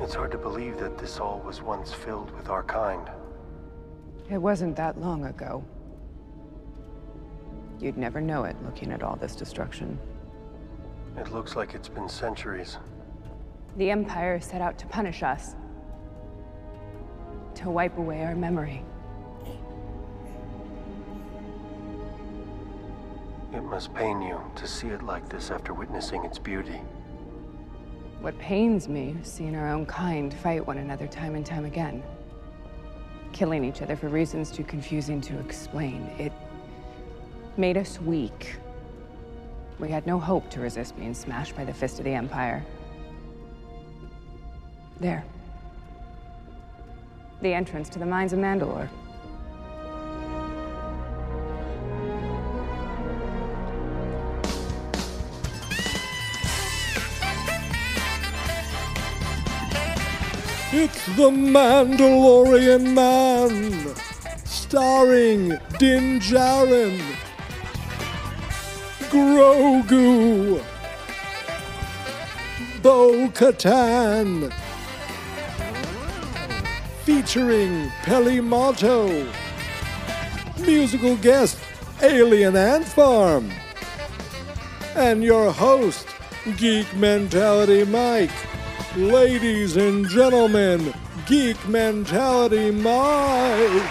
It's hard to believe that this all was once filled with our kind. It wasn't that long ago. You'd never know it looking at all this destruction. It looks like it's been centuries. The Empire set out to punish us. To wipe away our memory. It must pain you to see it like this after witnessing its beauty. What pains me is seeing our own kind fight one another time and time again. Killing each other for reasons too confusing to explain. It made us weak. We had no hope to resist being smashed by the fist of the Empire. There. The entrance to the mines of Mandalore. It's the Mandalorian Man, starring Din Djarin, Grogu, Bo Katan, featuring Peli Motto, musical guest Alien Ant Farm, and your host, Geek Mentality Mike. Ladies and gentlemen, Geek Mentality Mike.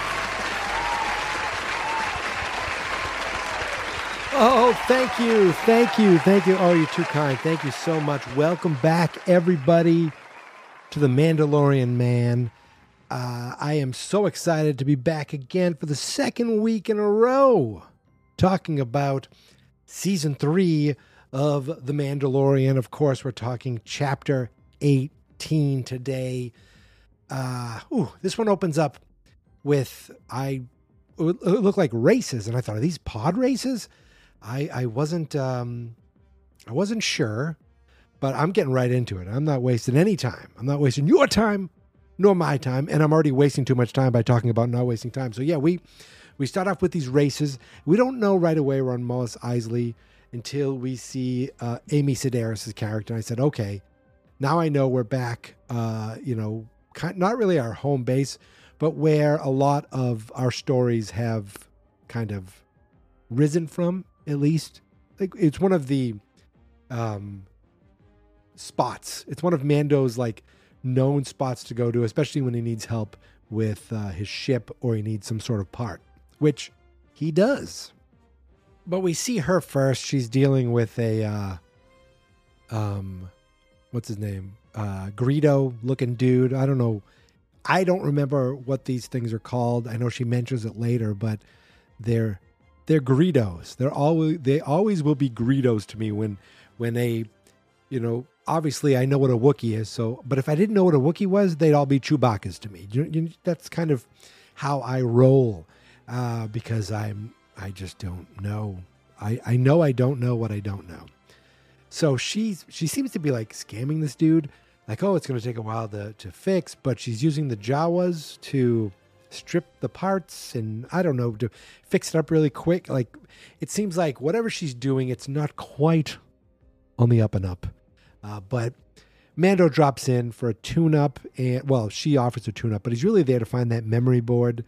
Oh, thank you, thank you, thank you. Oh, you're too kind. Thank you so much. Welcome back, everybody, to the Mandalorian Man. Uh, I am so excited to be back again for the second week in a row, talking about season three of The Mandalorian. Of course, we're talking chapter 18 today. Uh, ooh, this one opens up with I it looked like races, and I thought, are these pod races? I I wasn't um, I wasn't sure, but I'm getting right into it. I'm not wasting any time. I'm not wasting your time, nor my time, and I'm already wasting too much time by talking about not wasting time. So yeah, we we start off with these races. We don't know right away we're on Mos Eisley until we see uh, Amy Sedaris' character. And I said, okay, now I know we're back. Uh, you know, not really our home base, but where a lot of our stories have kind of risen from. At least, like it's one of the um, spots. It's one of Mando's like known spots to go to, especially when he needs help with uh, his ship or he needs some sort of part, which he does. But we see her first. She's dealing with a uh, um, what's his name? Uh, Greedo looking dude. I don't know. I don't remember what these things are called. I know she mentions it later, but they're they're Greedos. They're always they always will be Greedos to me when when a you know obviously I know what a Wookiee is. So, but if I didn't know what a Wookiee was, they'd all be Chewbacca's to me. You, you, that's kind of how I roll uh, because I'm I just don't know. I I know I don't know what I don't know. So she's she seems to be like scamming this dude. Like, oh, it's going to take a while to, to fix, but she's using the Jawas to strip the parts and I don't know to fix it up really quick. Like, it seems like whatever she's doing, it's not quite on the up and up. Uh, but Mando drops in for a tune up, and well, she offers a tune up, but he's really there to find that memory board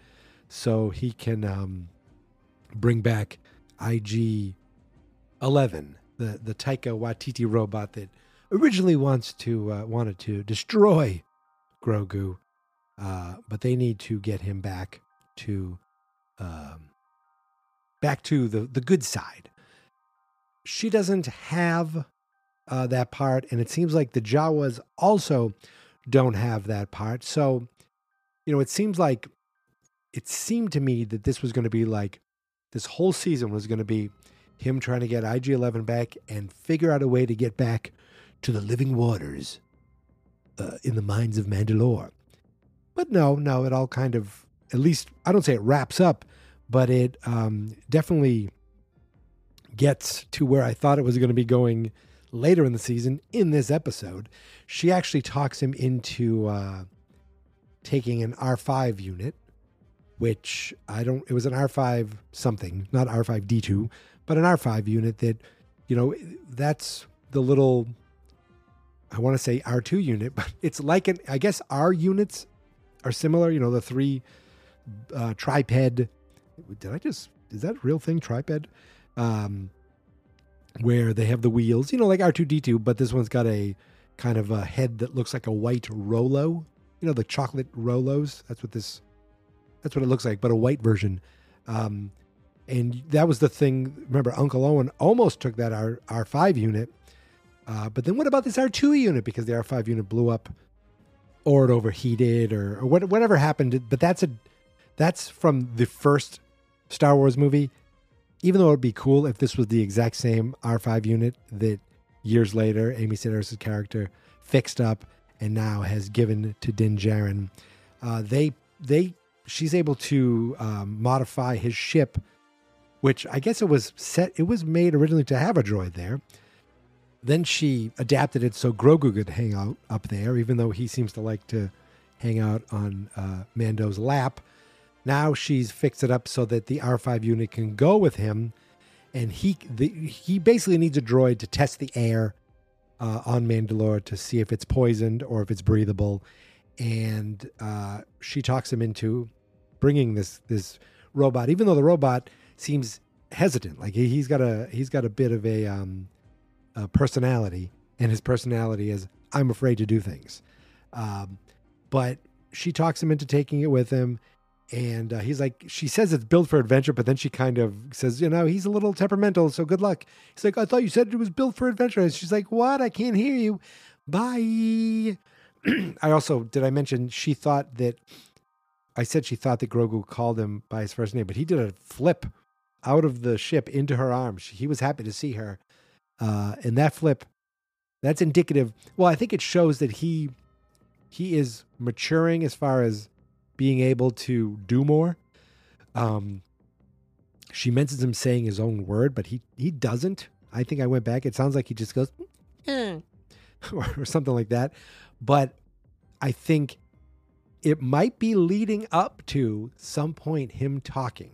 so he can um, bring back IG 11 the the Taika Waititi robot that originally wants to uh, wanted to destroy Grogu, uh, but they need to get him back to um, back to the the good side. She doesn't have uh, that part, and it seems like the Jawas also don't have that part. So, you know, it seems like it seemed to me that this was going to be like this whole season was going to be him trying to get IG 11 back and figure out a way to get back to the living waters uh, in the mines of Mandalore. But no, no, it all kind of, at least, I don't say it wraps up, but it um, definitely gets to where I thought it was going to be going later in the season in this episode. She actually talks him into uh, taking an R5 unit, which I don't, it was an R5 something, not R5D2, but an R5 unit that, you know, that's the little I want to say R2 unit, but it's like an, I guess R units are similar. You know, the three uh, triped. Did I just, is that a real thing? Triped? Um, where they have the wheels, you know, like R2D2, but this one's got a kind of a head that looks like a white Rolo. You know, the chocolate Rolos. That's what this, that's what it looks like, but a white version. Um, and that was the thing. Remember, Uncle Owen almost took that R R5 unit, uh, but then what about this R2 unit? Because the R5 unit blew up, or it overheated, or, or what, whatever happened. But that's a that's from the first Star Wars movie. Even though it'd be cool if this was the exact same R5 unit that years later Amy Sedaris' character fixed up and now has given to Din Djarin. Uh, they they she's able to um, modify his ship, which I guess it was set. It was made originally to have a droid there. Then she adapted it so Grogu could hang out up there, even though he seems to like to hang out on uh, Mando's lap. Now she's fixed it up so that the R5 unit can go with him, and he the, he basically needs a droid to test the air uh, on Mandalore to see if it's poisoned or if it's breathable. And uh, she talks him into bringing this this robot, even though the robot seems hesitant. Like he, has got a he's got a bit of a, um, a personality, and his personality is I'm afraid to do things. Um, but she talks him into taking it with him, and uh, he's like, she says it's built for adventure, but then she kind of says, you know, he's a little temperamental, so good luck. He's like, I thought you said it was built for adventure. And she's like, what? I can't hear you. Bye. I also did I mention she thought that I said she thought that Grogu called him by his first name, but he did a flip out of the ship into her arms. He was happy to see her. Uh, and that flip, that's indicative. Well, I think it shows that he he is maturing as far as being able to do more. Um, she mentions him saying his own word, but he he doesn't. I think I went back. It sounds like he just goes, eh, or, or something like that. But I think it might be leading up to some point him talking.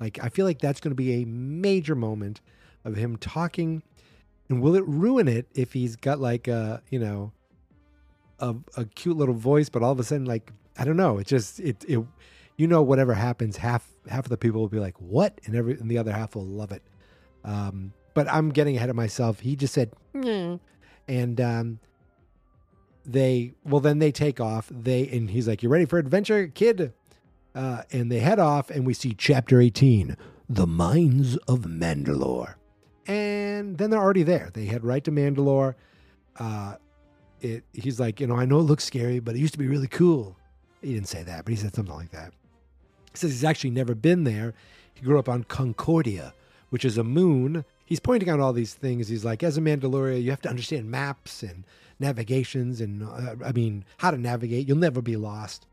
Like I feel like that's going to be a major moment of him talking. And will it ruin it if he's got like a, you know, a, a cute little voice, but all of a sudden, like, I don't know. It just, it, it, you know, whatever happens, half, half of the people will be like, what? And every, and the other half will love it. Um, but I'm getting ahead of myself. He just said, and, um, they well then they take off they and he's like you ready for adventure kid uh, and they head off and we see chapter 18 the mines of mandalore. And then they're already there. They head right to mandalore. Uh, it, he's like you know i know it looks scary but it used to be really cool. He didn't say that but he said something like that. He says he's actually never been there. He grew up on concordia which is a moon. He's pointing out all these things. He's like as a mandalorian you have to understand maps and navigations and uh, I mean how to navigate. You'll never be lost.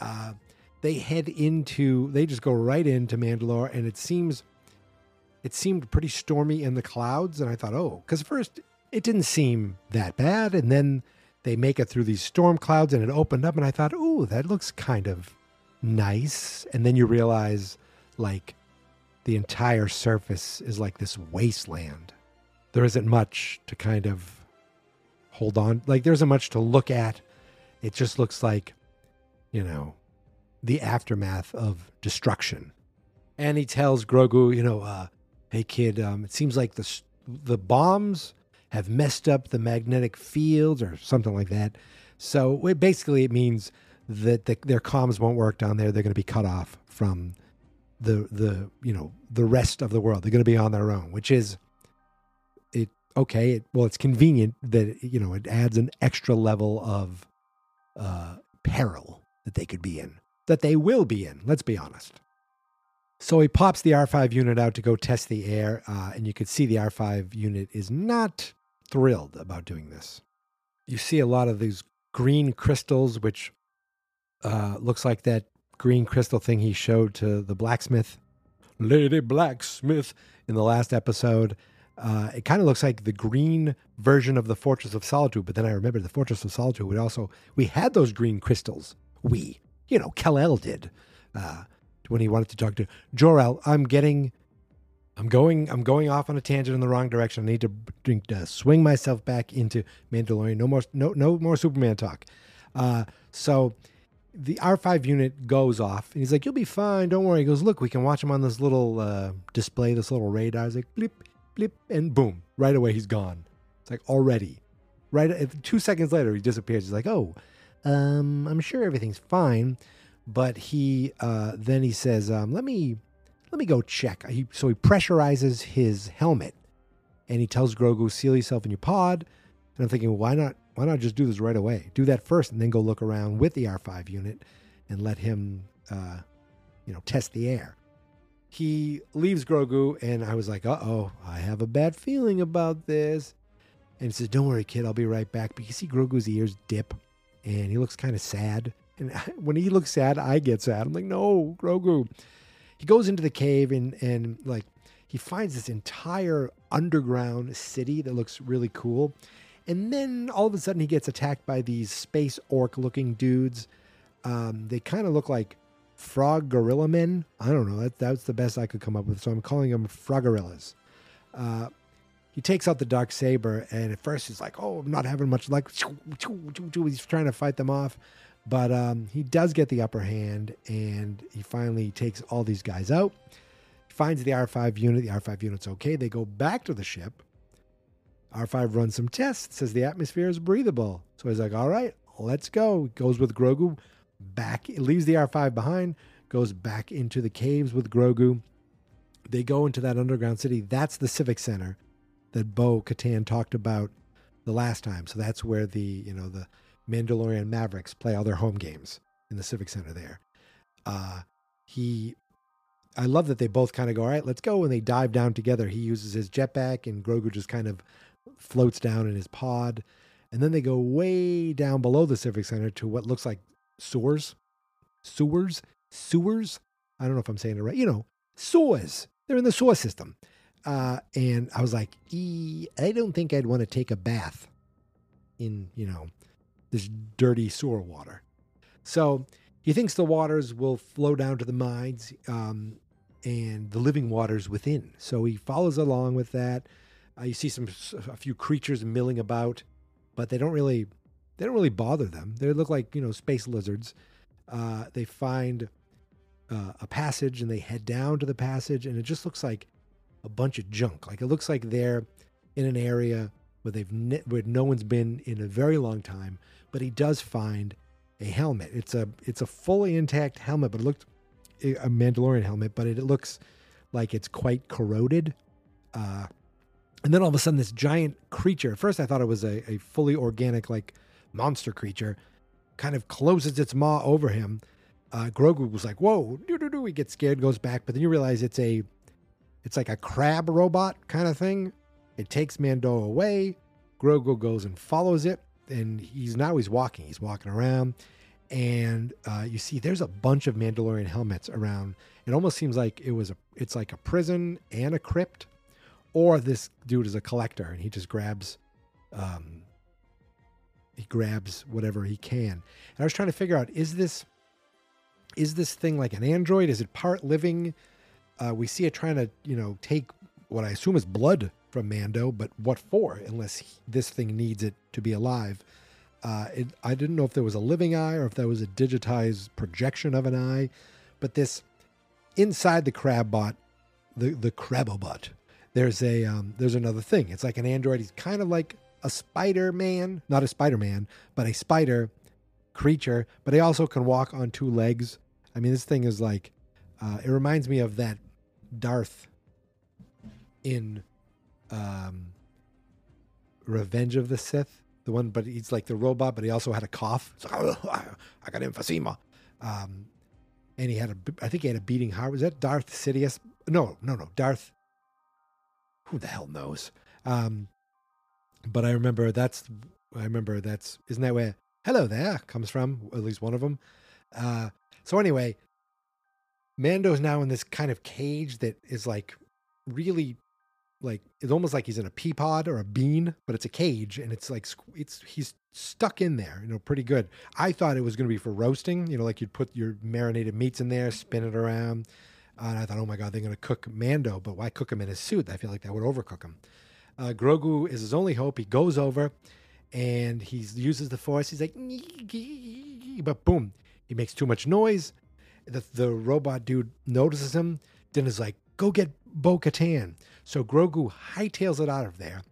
Uh, they head into they just go right into Mandalore, and it seems it seemed pretty stormy in the clouds. And I thought, oh, because first it didn't seem that bad, and then they make it through these storm clouds, and it opened up, and I thought, oh, that looks kind of nice. And then you realize, like, the entire surface is like this wasteland. There isn't much to kind of hold on. Like there isn't much to look at. It just looks like, you know, the aftermath of destruction. And he tells Grogu, you know, uh, hey kid, um, it seems like the the bombs have messed up the magnetic fields or something like that. So it, basically, it means that the, their comms won't work down there. They're going to be cut off from the the you know the rest of the world. They're going to be on their own, which is it okay, it, well, it's convenient that you know it adds an extra level of uh, peril that they could be in, that they will be in. Let's be honest. So he pops the R5 unit out to go test the air, uh, and you could see the R5 unit is not thrilled about doing this. You see a lot of these green crystals, which uh, looks like that green crystal thing he showed to the blacksmith, Lady Blacksmith, in the last episode. Uh, it kind of looks like the green version of the Fortress of Solitude, but then I remember the Fortress of Solitude would also we had those green crystals. We, you know, Kal-El did uh, when he wanted to talk to Jor-El. I'm getting I'm going. I'm going off on a tangent in the wrong direction. I need to drink to swing myself back into Mandalorian. No more. No. No more Superman talk. Uh, so the R5 unit goes off, and he's like, "You'll be fine. Don't worry." He goes, "Look, we can watch him on this little uh, display, this little radar." He's like, "Blip, blip," and boom! Right away, he's gone. It's like already, right. Two seconds later, he disappears. He's like, "Oh, um, I'm sure everything's fine," but he uh, then he says, um, "Let me." Let me go check. He, so he pressurizes his helmet and he tells Grogu, seal yourself in your pod. And I'm thinking, why not why not just do this right away? Do that first and then go look around with the R5 unit and let him uh, you know, test the air. He leaves Grogu and I was like, uh oh, I have a bad feeling about this. And he says, Don't worry, kid, I'll be right back. But you see Grogu's ears dip and he looks kind of sad. And when he looks sad, I get sad. I'm like, no, Grogu he goes into the cave and and like he finds this entire underground city that looks really cool. And then all of a sudden he gets attacked by these space orc looking dudes. Um, they kind of look like frog gorilla men. I don't know. That, that's the best I could come up with. So I'm calling them frogorillas. Uh, he takes out the dark saber, and at first he's like, "Oh, I'm not having much luck." He's trying to fight them off, but um, he does get the upper hand and he finally takes all these guys out. He finds the R5 unit. The R5 unit's okay. They go back to the ship. R5 runs some tests, says the atmosphere is breathable. So he's like, all right, let's go. Goes with Grogu back, leaves the R5 behind, goes back into the caves with Grogu. They go into that underground city. That's the Civic Center that Bo Katan talked about the last time. So that's where the, you know, the Mandalorian Mavericks play all their home games in the Civic Center there. Uh, he, I love that they both kind of go, all right, let's go. And they dive down together. He uses his jetpack and Grogu just kind of floats down in his pod. And then they go way down below the Civic Center to what looks like sewers, sewers, sewers. I don't know if I'm saying it right. You know, sewers. They're in the sewer system. Uh, and I was like, e- I don't think I'd want to take a bath in, you know, this dirty sewer water. So he thinks the waters will flow down to the mines um, and the living waters within. So he follows along with that. Uh, you see some a few creatures milling about, but they don't really they don't really bother them. They look like you know space lizards. Uh, they find uh, a passage and they head down to the passage, and it just looks like a bunch of junk. Like it looks like they're in an area where they've ne- where no one's been in a very long time, but he does find a helmet. It's a it's a fully intact helmet, but it looked a Mandalorian helmet, but it, it looks like it's quite corroded. Uh, and then all of a sudden, this giant creature. At first, I thought it was a, a fully organic, like monster creature, kind of closes its maw over him. Uh, Grogu was like, "Whoa!" Do do do. He gets scared, goes back, but then you realize it's a, it's like a crab robot kind of thing. It takes Mando away. Grogu goes and follows it and he's now he's walking. He's walking around, and uh, you see there's a bunch of Mandalorian helmets around. It almost seems like it was a it's like a prison and a crypt, or this dude is a collector and he just grabs, um, he grabs whatever he can. And I was trying to figure out is this is this thing like an android? Is it part living? Uh, we see it trying to you know take what I assume is blood from Mando, but what for? Unless he, this thing needs it to be alive. Uh, it, I didn't know if there was a living eye or if that was a digitized projection of an eye, but this inside the Crabbot, the the Crabobot, there's a um, there's another thing. It's like an android. He's kind of like a Spider Man, not a Spider Man, but a spider creature. But he also can walk on two legs. I mean, this thing is like uh, it reminds me of that Darth in um, Revenge of the Sith, the one, but he's like the robot, but he also had a cough. Like, oh, I got emphysema. Um, and he had a, I think he had a beating heart. Was that Darth Sidious? No, no, no. Darth, who the hell knows? Um, but I remember that's, I remember that's, isn't that where hello there comes from? At least one of them. Uh, so anyway, Mando's now in this kind of cage that is like really like it's almost like he's in a pea pod or a bean, but it's a cage and it's like it's he's stuck in there, you know, pretty good. I thought it was going to be for roasting, you know, like you'd put your marinated meats in there, spin it around. and I thought, oh my god, they're going to cook Mando, but why cook him in his suit? I feel like that would overcook him. Uh, Grogu is his only hope. He goes over and he uses the Force. He's like, but boom, he makes too much noise. The the robot dude notices him. Then is like, go get Bo Katan. So Grogu hightails it out of there.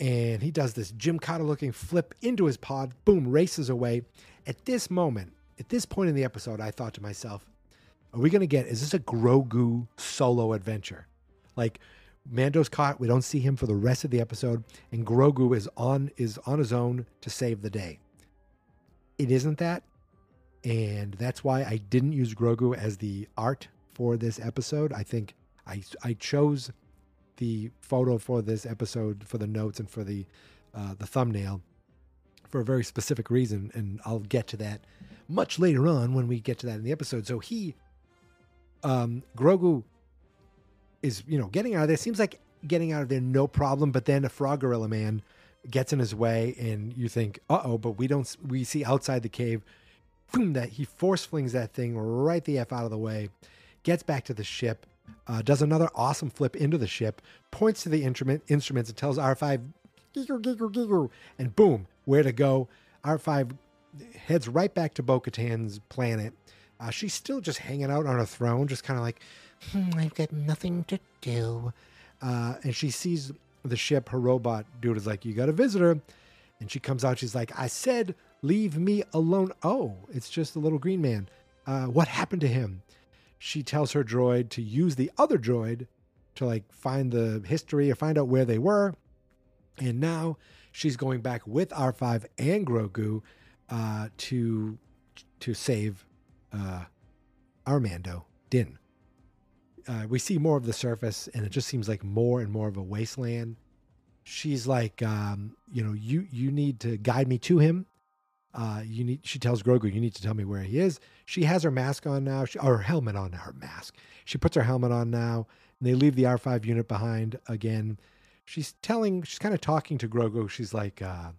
And he does this Jim Carter looking flip into his pod, boom, races away. At this moment, at this point in the episode, I thought to myself, are we going to get, is this a Grogu solo adventure? Like, Mando's caught, we don't see him for the rest of the episode, and Grogu is on is on his own to save the day. It isn't that, and that's why I didn't use Grogu as the art for this episode. I think I I chose the photo for this episode for the notes and for the uh, the thumbnail for a very specific reason, and I'll get to that much later on when we get to that in the episode. So he, um, Grogu, is you know getting out of there. Seems like getting out of there no problem, but then a frog gorilla man gets in his way, and you think, uh oh, but we don't. We see outside the cave, boom, that he force flings that thing right the f out of the way, gets back to the ship uh, does another awesome flip into the ship, points to the instrument instruments, and tells R5, giggle, giggle, giggle, and boom, where to go. R5 heads right back to Bo Katan's planet. Uh, she's still just hanging out on a throne, just kind of like, hmm, I've got nothing to do. Uh, and she sees the ship. Her robot dude is like, You got a visitor. And she comes out. She's like, I said, leave me alone. Oh, it's just the little green man. Uh, what happened to him? she tells her droid to use the other droid to like find the history or find out where they were. And now she's going back with R5 and Grogu uh, to to save uh, our Mando Din. Uh, we see more of the surface, and it just seems like more and more of a wasteland. She's like, um, you know, you you need to guide me to him. Uh, you need. She tells Grogu, "You need to tell me where he is." She has her mask on now, she, or her helmet on. Her mask. She puts her helmet on now, and they leave the R five unit behind again. She's telling. She's kind of talking to Grogu. She's like, uh,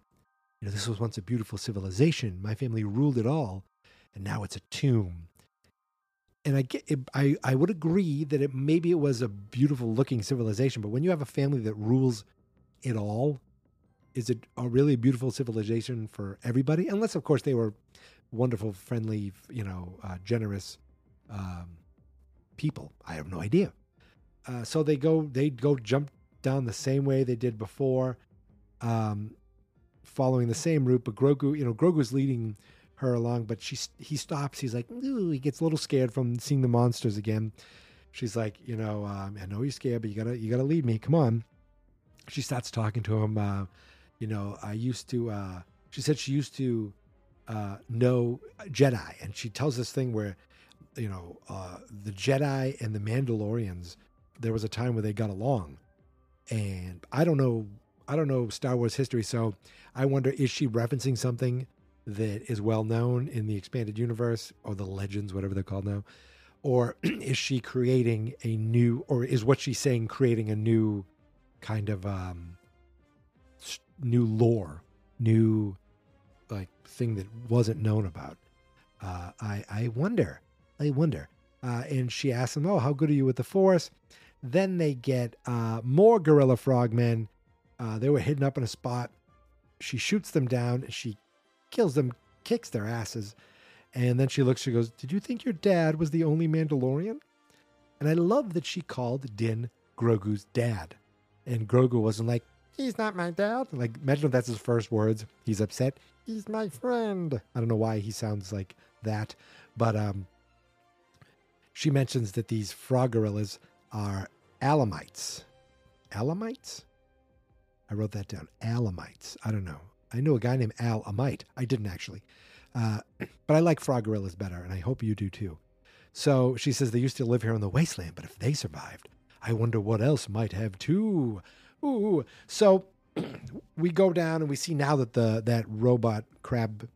"You know, this was once a beautiful civilization. My family ruled it all, and now it's a tomb." And I get. It, I I would agree that it maybe it was a beautiful looking civilization, but when you have a family that rules it all is it a really beautiful civilization for everybody? Unless, of course, they were wonderful, friendly, you know, uh, generous um, people. I have no idea. Uh, so they go, they go jump down the same way they did before, um, following the same route. But Grogu, you know, Grogu's leading her along, but she he stops. He's like, Ooh, he gets a little scared from seeing the monsters again. She's like, you know, um, I know you're scared, but you gotta you gotta lead me. Come on. She starts talking to him. Uh, you know, I used to, uh, she said she used to uh, know Jedi. And she tells this thing where, you know, uh, the Jedi and the Mandalorians, there was a time where they got along. And I don't know, I don't know Star Wars history. So I wonder, is she referencing something that is well known in the expanded universe or the legends, whatever they're called now? Or is she creating a new, or is what she's saying creating a new kind of um, new lore, new like thing that wasn't known about. Uh, I I wonder, I wonder. Uh, and she asks him, "Oh, how good are you with the Force?" Then they get uh, more gorilla frogmen. Uh, they were hidden up in a spot. She shoots them down. and She kills them, kicks their asses, and then she looks. She goes, "Did you think your dad was the only Mandalorian?" And I love that she called Din Grogu's dad, and Grogu wasn't like, He's not my dad. Like, imagine if that's his first words. He's upset. He's my friend. I don't know why he sounds like that, but um, she mentions that these frog gorillas are alamites. Alamites? I wrote that down. Alamites. I don't know. I knew a guy named Al Amite. I didn't actually. Uh, but I like frog gorillas better, and I hope you do too. So she says they used to live here in the wasteland, but if they survived, I wonder what else might have too. Ooh. So we go down and we see now that the that robot crab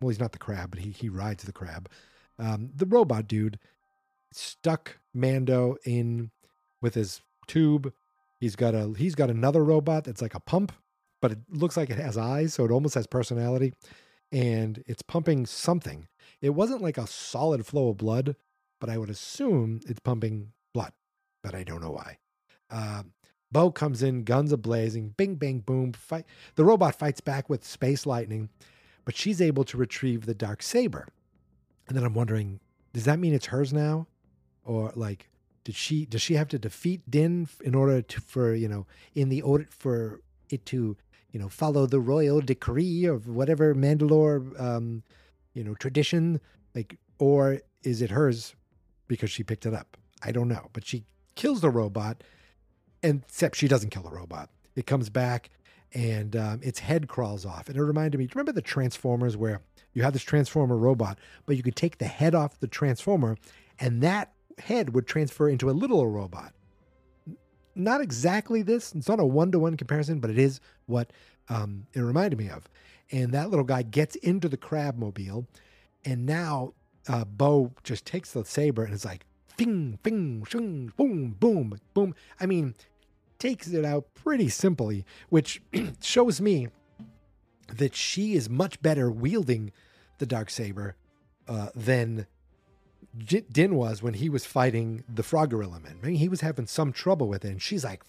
well he's not the crab but he he rides the crab um, the robot dude stuck mando in with his tube he's got a he's got another robot that's like a pump but it looks like it has eyes so it almost has personality and it's pumping something it wasn't like a solid flow of blood but I would assume it's pumping blood, but I don't know why. Uh, Bo comes in, guns a blazing, bing, bang, boom. Fight. The robot fights back with space lightning, but she's able to retrieve the dark saber. And then I'm wondering, does that mean it's hers now, or like, did she does she have to defeat Din in order to for you know in the order for it to you know follow the royal decree of whatever Mandalore um, you know tradition like or is it hers because she picked it up? I don't know, but she kills the robot, and except she doesn't kill the robot. It comes back and um, its head crawls off. And it reminded me, do you remember the Transformers where you have this Transformer robot, but you could take the head off the Transformer and that head would transfer into a little robot? Not exactly this. It's not a one to one comparison, but it is what um, it reminded me of. And that little guy gets into the crab mobile, and now uh, Bo just takes the saber and it's like, fing, fing, shing, boom, boom, boom. I mean, takes it out pretty simply, which shows me that she is much better wielding the dark saber uh, than J- Din was when he was fighting the Frog Gorilla Man. I mean, he was having some trouble with it, and she's like,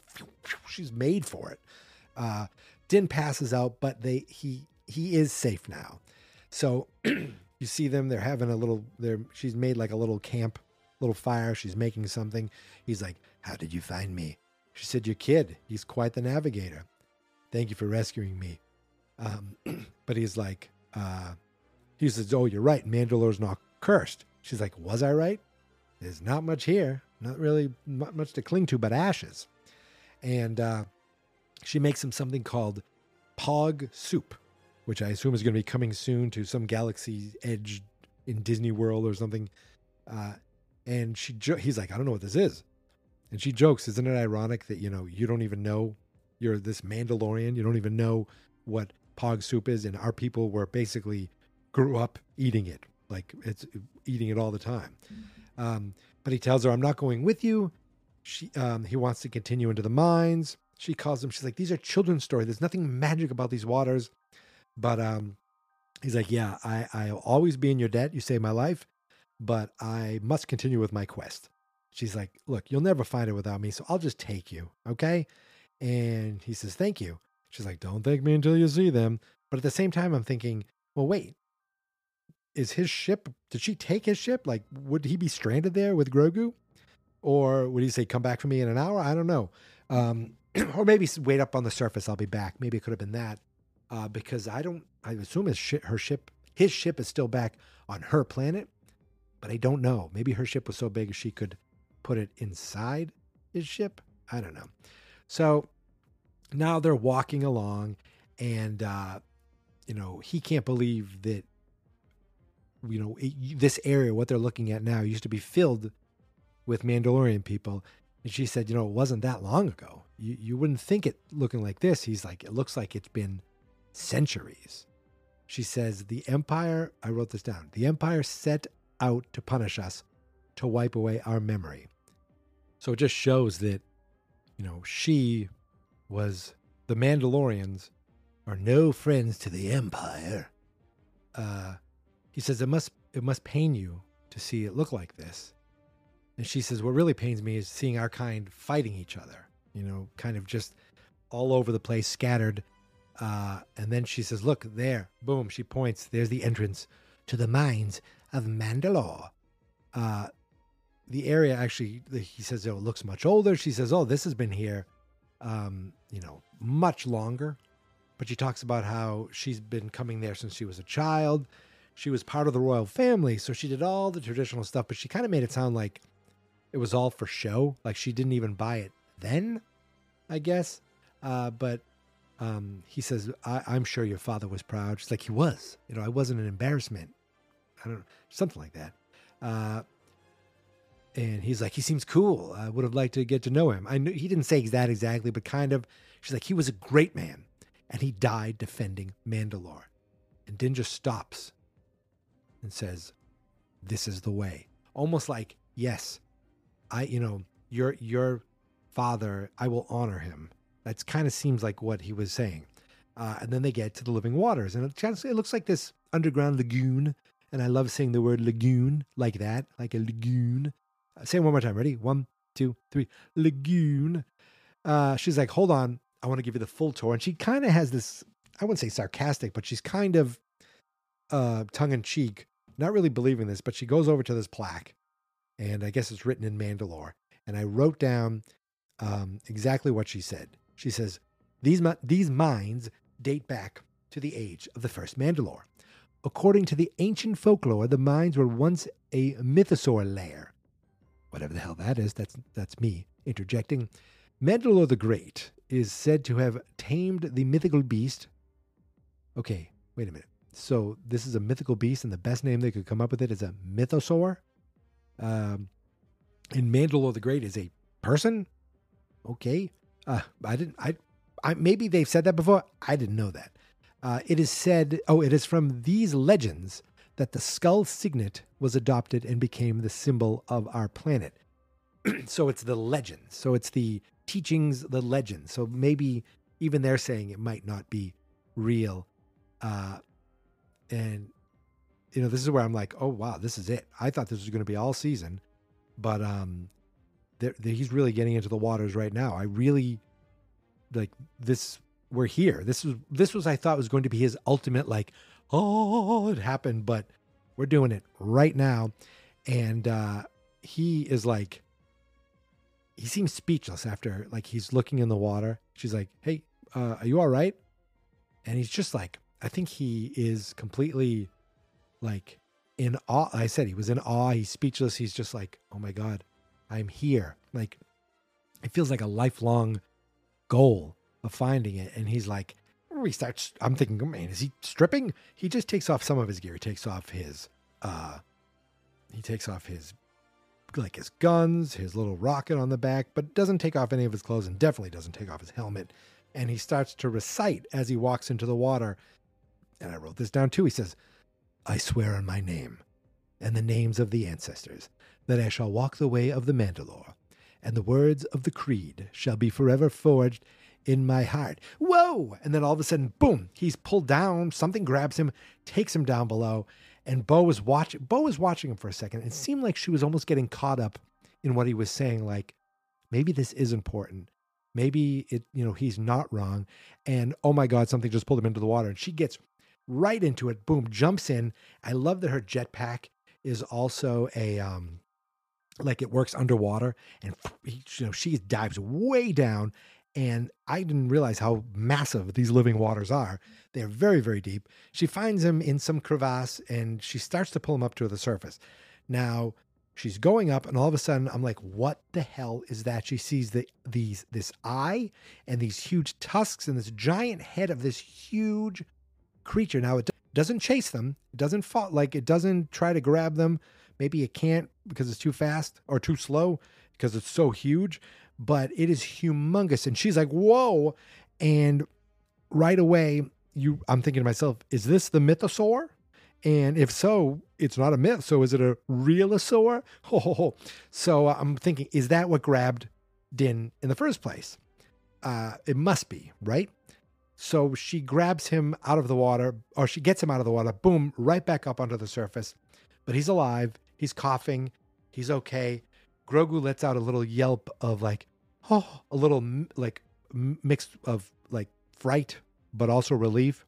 she's made for it. Uh, Din passes out, but they he he is safe now. So you see them; they're having a little. They're she's made like a little camp, little fire. She's making something. He's like, "How did you find me?" She said, Your kid, he's quite the navigator. Thank you for rescuing me. Um, but he's like, uh, He says, Oh, you're right. Mandalore's not cursed. She's like, Was I right? There's not much here. Not really much to cling to but ashes. And uh, she makes him something called Pog Soup, which I assume is going to be coming soon to some Galaxy Edge in Disney World or something. Uh, and she, he's like, I don't know what this is. And she jokes, isn't it ironic that, you know, you don't even know you're this Mandalorian, you don't even know what pog soup is, and our people were basically grew up eating it, like it's eating it all the time. Um, but he tells her, I'm not going with you. She um, he wants to continue into the mines. She calls him, she's like, These are children's stories. There's nothing magic about these waters. But um, he's like, Yeah, I, I'll always be in your debt. You saved my life, but I must continue with my quest. She's like, Look, you'll never find it without me, so I'll just take you. Okay. And he says, Thank you. She's like, Don't thank me until you see them. But at the same time, I'm thinking, Well, wait, is his ship, did she take his ship? Like, would he be stranded there with Grogu? Or would he say, Come back for me in an hour? I don't know. Um, or maybe wait up on the surface, I'll be back. Maybe it could have been that. Uh, because I don't, I assume his sh- her ship, his ship is still back on her planet, but I don't know. Maybe her ship was so big she could put it inside his ship. I don't know. So now they're walking along, and uh, you know he can't believe that you know it, this area, what they're looking at now, used to be filled with Mandalorian people. And she said, you know, it wasn't that long ago. You you wouldn't think it looking like this. He's like, it looks like it's been centuries. She says, the Empire. I wrote this down. The Empire set out to punish us, to wipe away our memory. So it just shows that, you know, she was the Mandalorians are no friends to the Empire. Uh, he says it must it must pain you to see it look like this. And she says, What really pains me is seeing our kind fighting each other, you know, kind of just all over the place, scattered. Uh, and then she says, Look, there, boom, she points, there's the entrance to the mines of Mandalore. Uh, the area actually, he says, oh, it looks much older. She says, Oh, this has been here, um, you know, much longer. But she talks about how she's been coming there since she was a child. She was part of the royal family, so she did all the traditional stuff, but she kind of made it sound like it was all for show. Like she didn't even buy it then, I guess. Uh, but um, he says, I- am sure your father was proud. She's like, he was. You know, I wasn't an embarrassment. I don't know, something like that. Uh, and he's like, he seems cool. I would have liked to get to know him. I knew he didn't say that exactly, but kind of. She's like, he was a great man, and he died defending Mandalore. And Din just stops and says, "This is the way." Almost like, yes, I, you know, your your father, I will honor him. That kind of seems like what he was saying. Uh, and then they get to the living waters, and it, it looks like this underground lagoon, And I love saying the word lagoon like that, like a lagoon. Uh, say it one more time. Ready? One, two, three. Lagoon. Uh, she's like, hold on. I want to give you the full tour. And she kind of has this, I wouldn't say sarcastic, but she's kind of uh, tongue in cheek, not really believing this, but she goes over to this plaque. And I guess it's written in Mandalore. And I wrote down um, exactly what she said. She says, these, these mines date back to the age of the first Mandalore. According to the ancient folklore, the mines were once a mythosaur lair. Whatever the hell that is, that's, that's me interjecting. Mandalore the Great is said to have tamed the mythical beast. Okay, wait a minute. So this is a mythical beast, and the best name they could come up with it is a mythosaur. Um, and Mandalore the Great is a person. Okay, uh, I didn't. I, I maybe they've said that before. I didn't know that. Uh, it is said. Oh, it is from these legends that the skull signet was adopted and became the symbol of our planet. so it's the legend. So it's the teachings, the legend. So maybe even they're saying it might not be real. Uh, and you know, this is where I'm like, oh wow, this is it. I thought this was going to be all season, but um, they're, they're, he's really getting into the waters right now. I really like this. We're here. This was this was I thought was going to be his ultimate like, oh, it happened, but we're doing it right now, and uh, he is like, he seems speechless after like he's looking in the water. She's like, hey, uh, are you all right? And he's just like, I think he is completely like in awe. I said he was in awe. He's speechless. He's just like, oh my God, I'm here. Like it feels like a lifelong goal of finding it. And he's like, he starts, I'm thinking, oh, man, is he stripping? He just takes off some of his gear. He takes off his, uh, he takes off his, like his guns, his little rocket on the back, but doesn't take off any of his clothes and definitely doesn't take off his helmet. And he starts to recite as he walks into the water and I wrote this down too. He says, I swear on my name and the names of the ancestors that I shall walk the way of the Mandalore, and the words of the creed shall be forever forged in my heart. Whoa! And then all of a sudden, boom, he's pulled down, something grabs him, takes him down below, and Bo was watching Bo was watching him for a second. It seemed like she was almost getting caught up in what he was saying, like, maybe this is important. Maybe it, you know, he's not wrong. And oh my God, something just pulled him into the water. And she gets right into it. Boom, jumps in. I love that her jetpack is also a um like it works underwater and you know she dives way down and I didn't realize how massive these living waters are. They're very, very deep. She finds him in some crevasse and she starts to pull him up to the surface. Now, she's going up and all of a sudden I'm like, what the hell is that? She sees the these this eye and these huge tusks and this giant head of this huge creature. Now it doesn't chase them. It doesn't fall like it doesn't try to grab them. Maybe it can't because it's too fast or too slow because it's so huge. But it is humongous, and she's like, "Whoa!" And right away, you, I'm thinking to myself, "Is this the mythosaur?" And if so, it's not a myth. So is it a realosaur? Oh, so I'm thinking, is that what grabbed Din in the first place? Uh, it must be, right? So she grabs him out of the water, or she gets him out of the water, boom, right back up onto the surface. But he's alive. He's coughing. He's okay. Grogu lets out a little yelp of like, oh, a little like mixed of like fright, but also relief.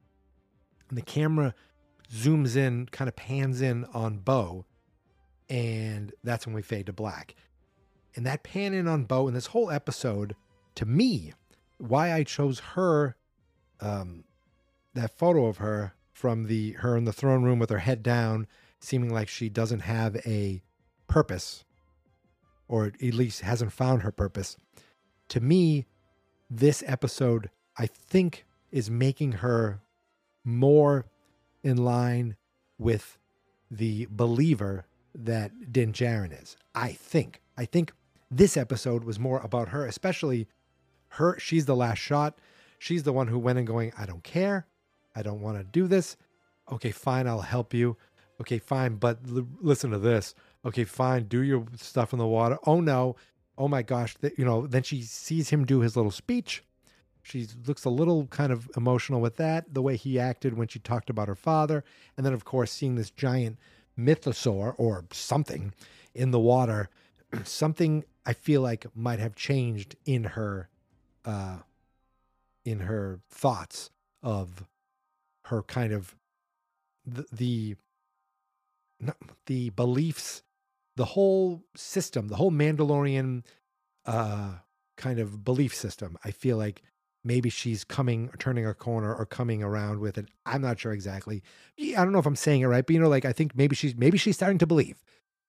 And the camera zooms in, kind of pans in on Bo. And that's when we fade to black. And that pan in on Bo in this whole episode, to me, why I chose her um, that photo of her from the her in the throne room with her head down, seeming like she doesn't have a purpose, or at least hasn't found her purpose. To me, this episode, I think, is making her more in line with the believer that Din Djarin is. I think. I think this episode was more about her, especially her. She's the last shot. She's the one who went and going, I don't care. I don't want to do this. Okay, fine, I'll help you. Okay, fine, but l- listen to this. Okay, fine, do your stuff in the water. Oh no. Oh my gosh, you know, then she sees him do his little speech she looks a little kind of emotional with that, the way he acted when she talked about her father. And then, of course, seeing this giant mythosaur or something in the water, something I feel like might have changed in her, uh, in her thoughts of her kind of the, the the beliefs, the whole system, the whole Mandalorian uh, kind of belief system. I feel like maybe she's coming, turning a corner, or coming around with it. I'm not sure exactly. I don't know if I'm saying it right, but you know, like I think maybe she's maybe she's starting to believe.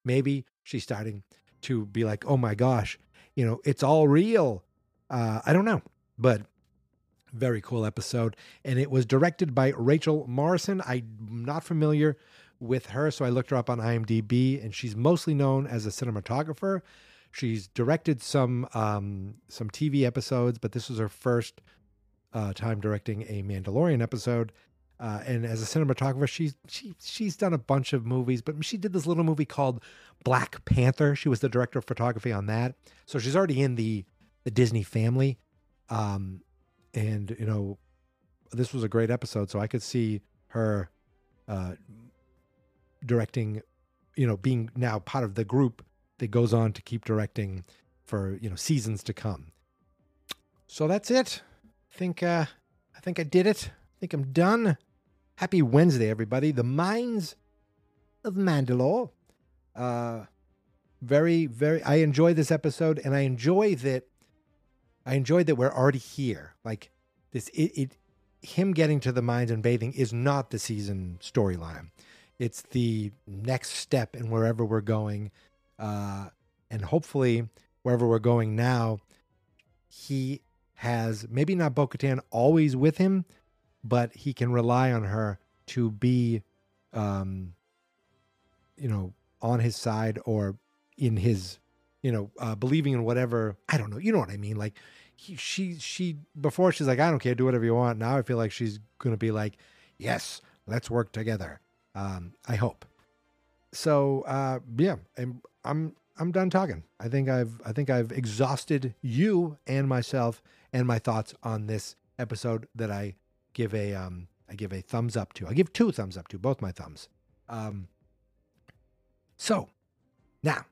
Maybe she's starting to be like, oh my gosh, you know, it's all real. Uh, I don't know, but very cool episode. And it was directed by Rachel Morrison. I'm not familiar with her, so I looked her up on IMDb, and she's mostly known as a cinematographer. She's directed some um, some TV episodes, but this was her first uh, time directing a Mandalorian episode. Uh, and as a cinematographer, she's she she's done a bunch of movies, but she did this little movie called Black Panther. She was the director of photography on that, so she's already in the the Disney family. Um, and you know, this was a great episode, so I could see her uh, directing, you know, being now part of the group that goes on to keep directing for you know seasons to come. So that's it. I think uh, I think I did it. I think I'm done. Happy Wednesday, everybody. The Mines of Mandalore. Uh, very, very. I enjoy this episode, and I enjoy that. I enjoy that we're already here. Like this, it, it him getting to the mines and bathing is not the season storyline. It's the next step in wherever we're going. Uh, and hopefully, wherever we're going now, he has maybe not Bo Katan always with him, but he can rely on her to be, um, you know, on his side or in his, you know, uh, believing in whatever. I don't know. You know what I mean? Like, he, she, she, before she's like, I don't care, do whatever you want. Now I feel like she's going to be like, yes, let's work together. Um, I hope. So uh, yeah, I'm, I'm I'm done talking. I think I've I think I've exhausted you and myself and my thoughts on this episode that I give a um I give a thumbs up to. I give two thumbs up to both my thumbs. Um, so now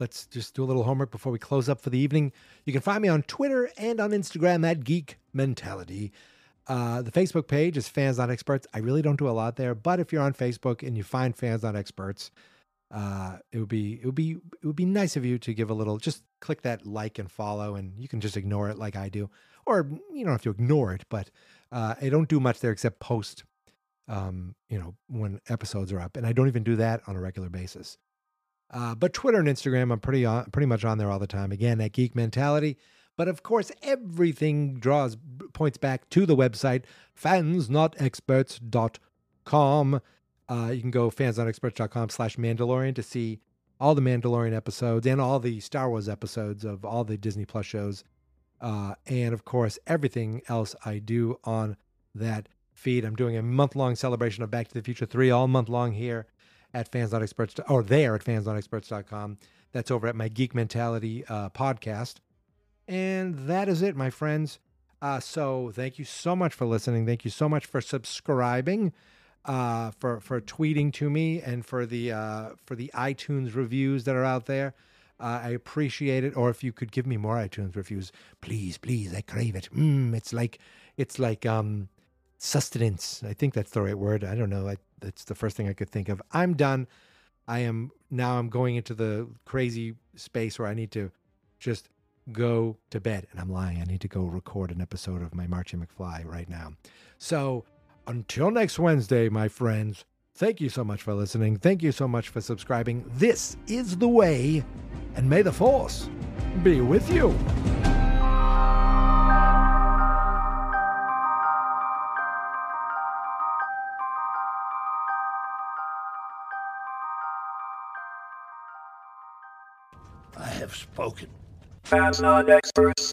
let's just do a little homework before we close up for the evening. You can find me on Twitter and on Instagram at Geek Mentality. Uh, the Facebook page is Fans Not Experts. I really don't do a lot there, but if you're on Facebook and you find Fans Not Experts, uh, it would be it would be it would be nice of you to give a little. Just click that like and follow, and you can just ignore it like I do, or you don't have to ignore it. But uh, I don't do much there except post, um, you know, when episodes are up, and I don't even do that on a regular basis. Uh, but Twitter and Instagram, I'm pretty on, pretty much on there all the time. Again, at Geek Mentality. But of course, everything draws points back to the website fansnotexperts.com. Uh, you can go fansnotexperts.com slash Mandalorian to see all the Mandalorian episodes and all the Star Wars episodes of all the Disney Plus shows. Uh, and of course, everything else I do on that feed. I'm doing a month long celebration of Back to the Future 3 all month long here at Fans Not Experts, or there at fansnotexperts.com. That's over at my Geek Mentality uh, podcast. And that is it, my friends. Uh, so thank you so much for listening. Thank you so much for subscribing, uh, for for tweeting to me, and for the uh, for the iTunes reviews that are out there. Uh, I appreciate it. Or if you could give me more iTunes reviews, please, please. I crave it. Mm, it's like it's like um, sustenance. I think that's the right word. I don't know. I, that's the first thing I could think of. I'm done. I am now. I'm going into the crazy space where I need to just go to bed. And I'm lying. I need to go record an episode of my Marty McFly right now. So until next Wednesday, my friends, thank you so much for listening. Thank you so much for subscribing. This is the way, and may the force be with you. I have spoken. Fans not experts.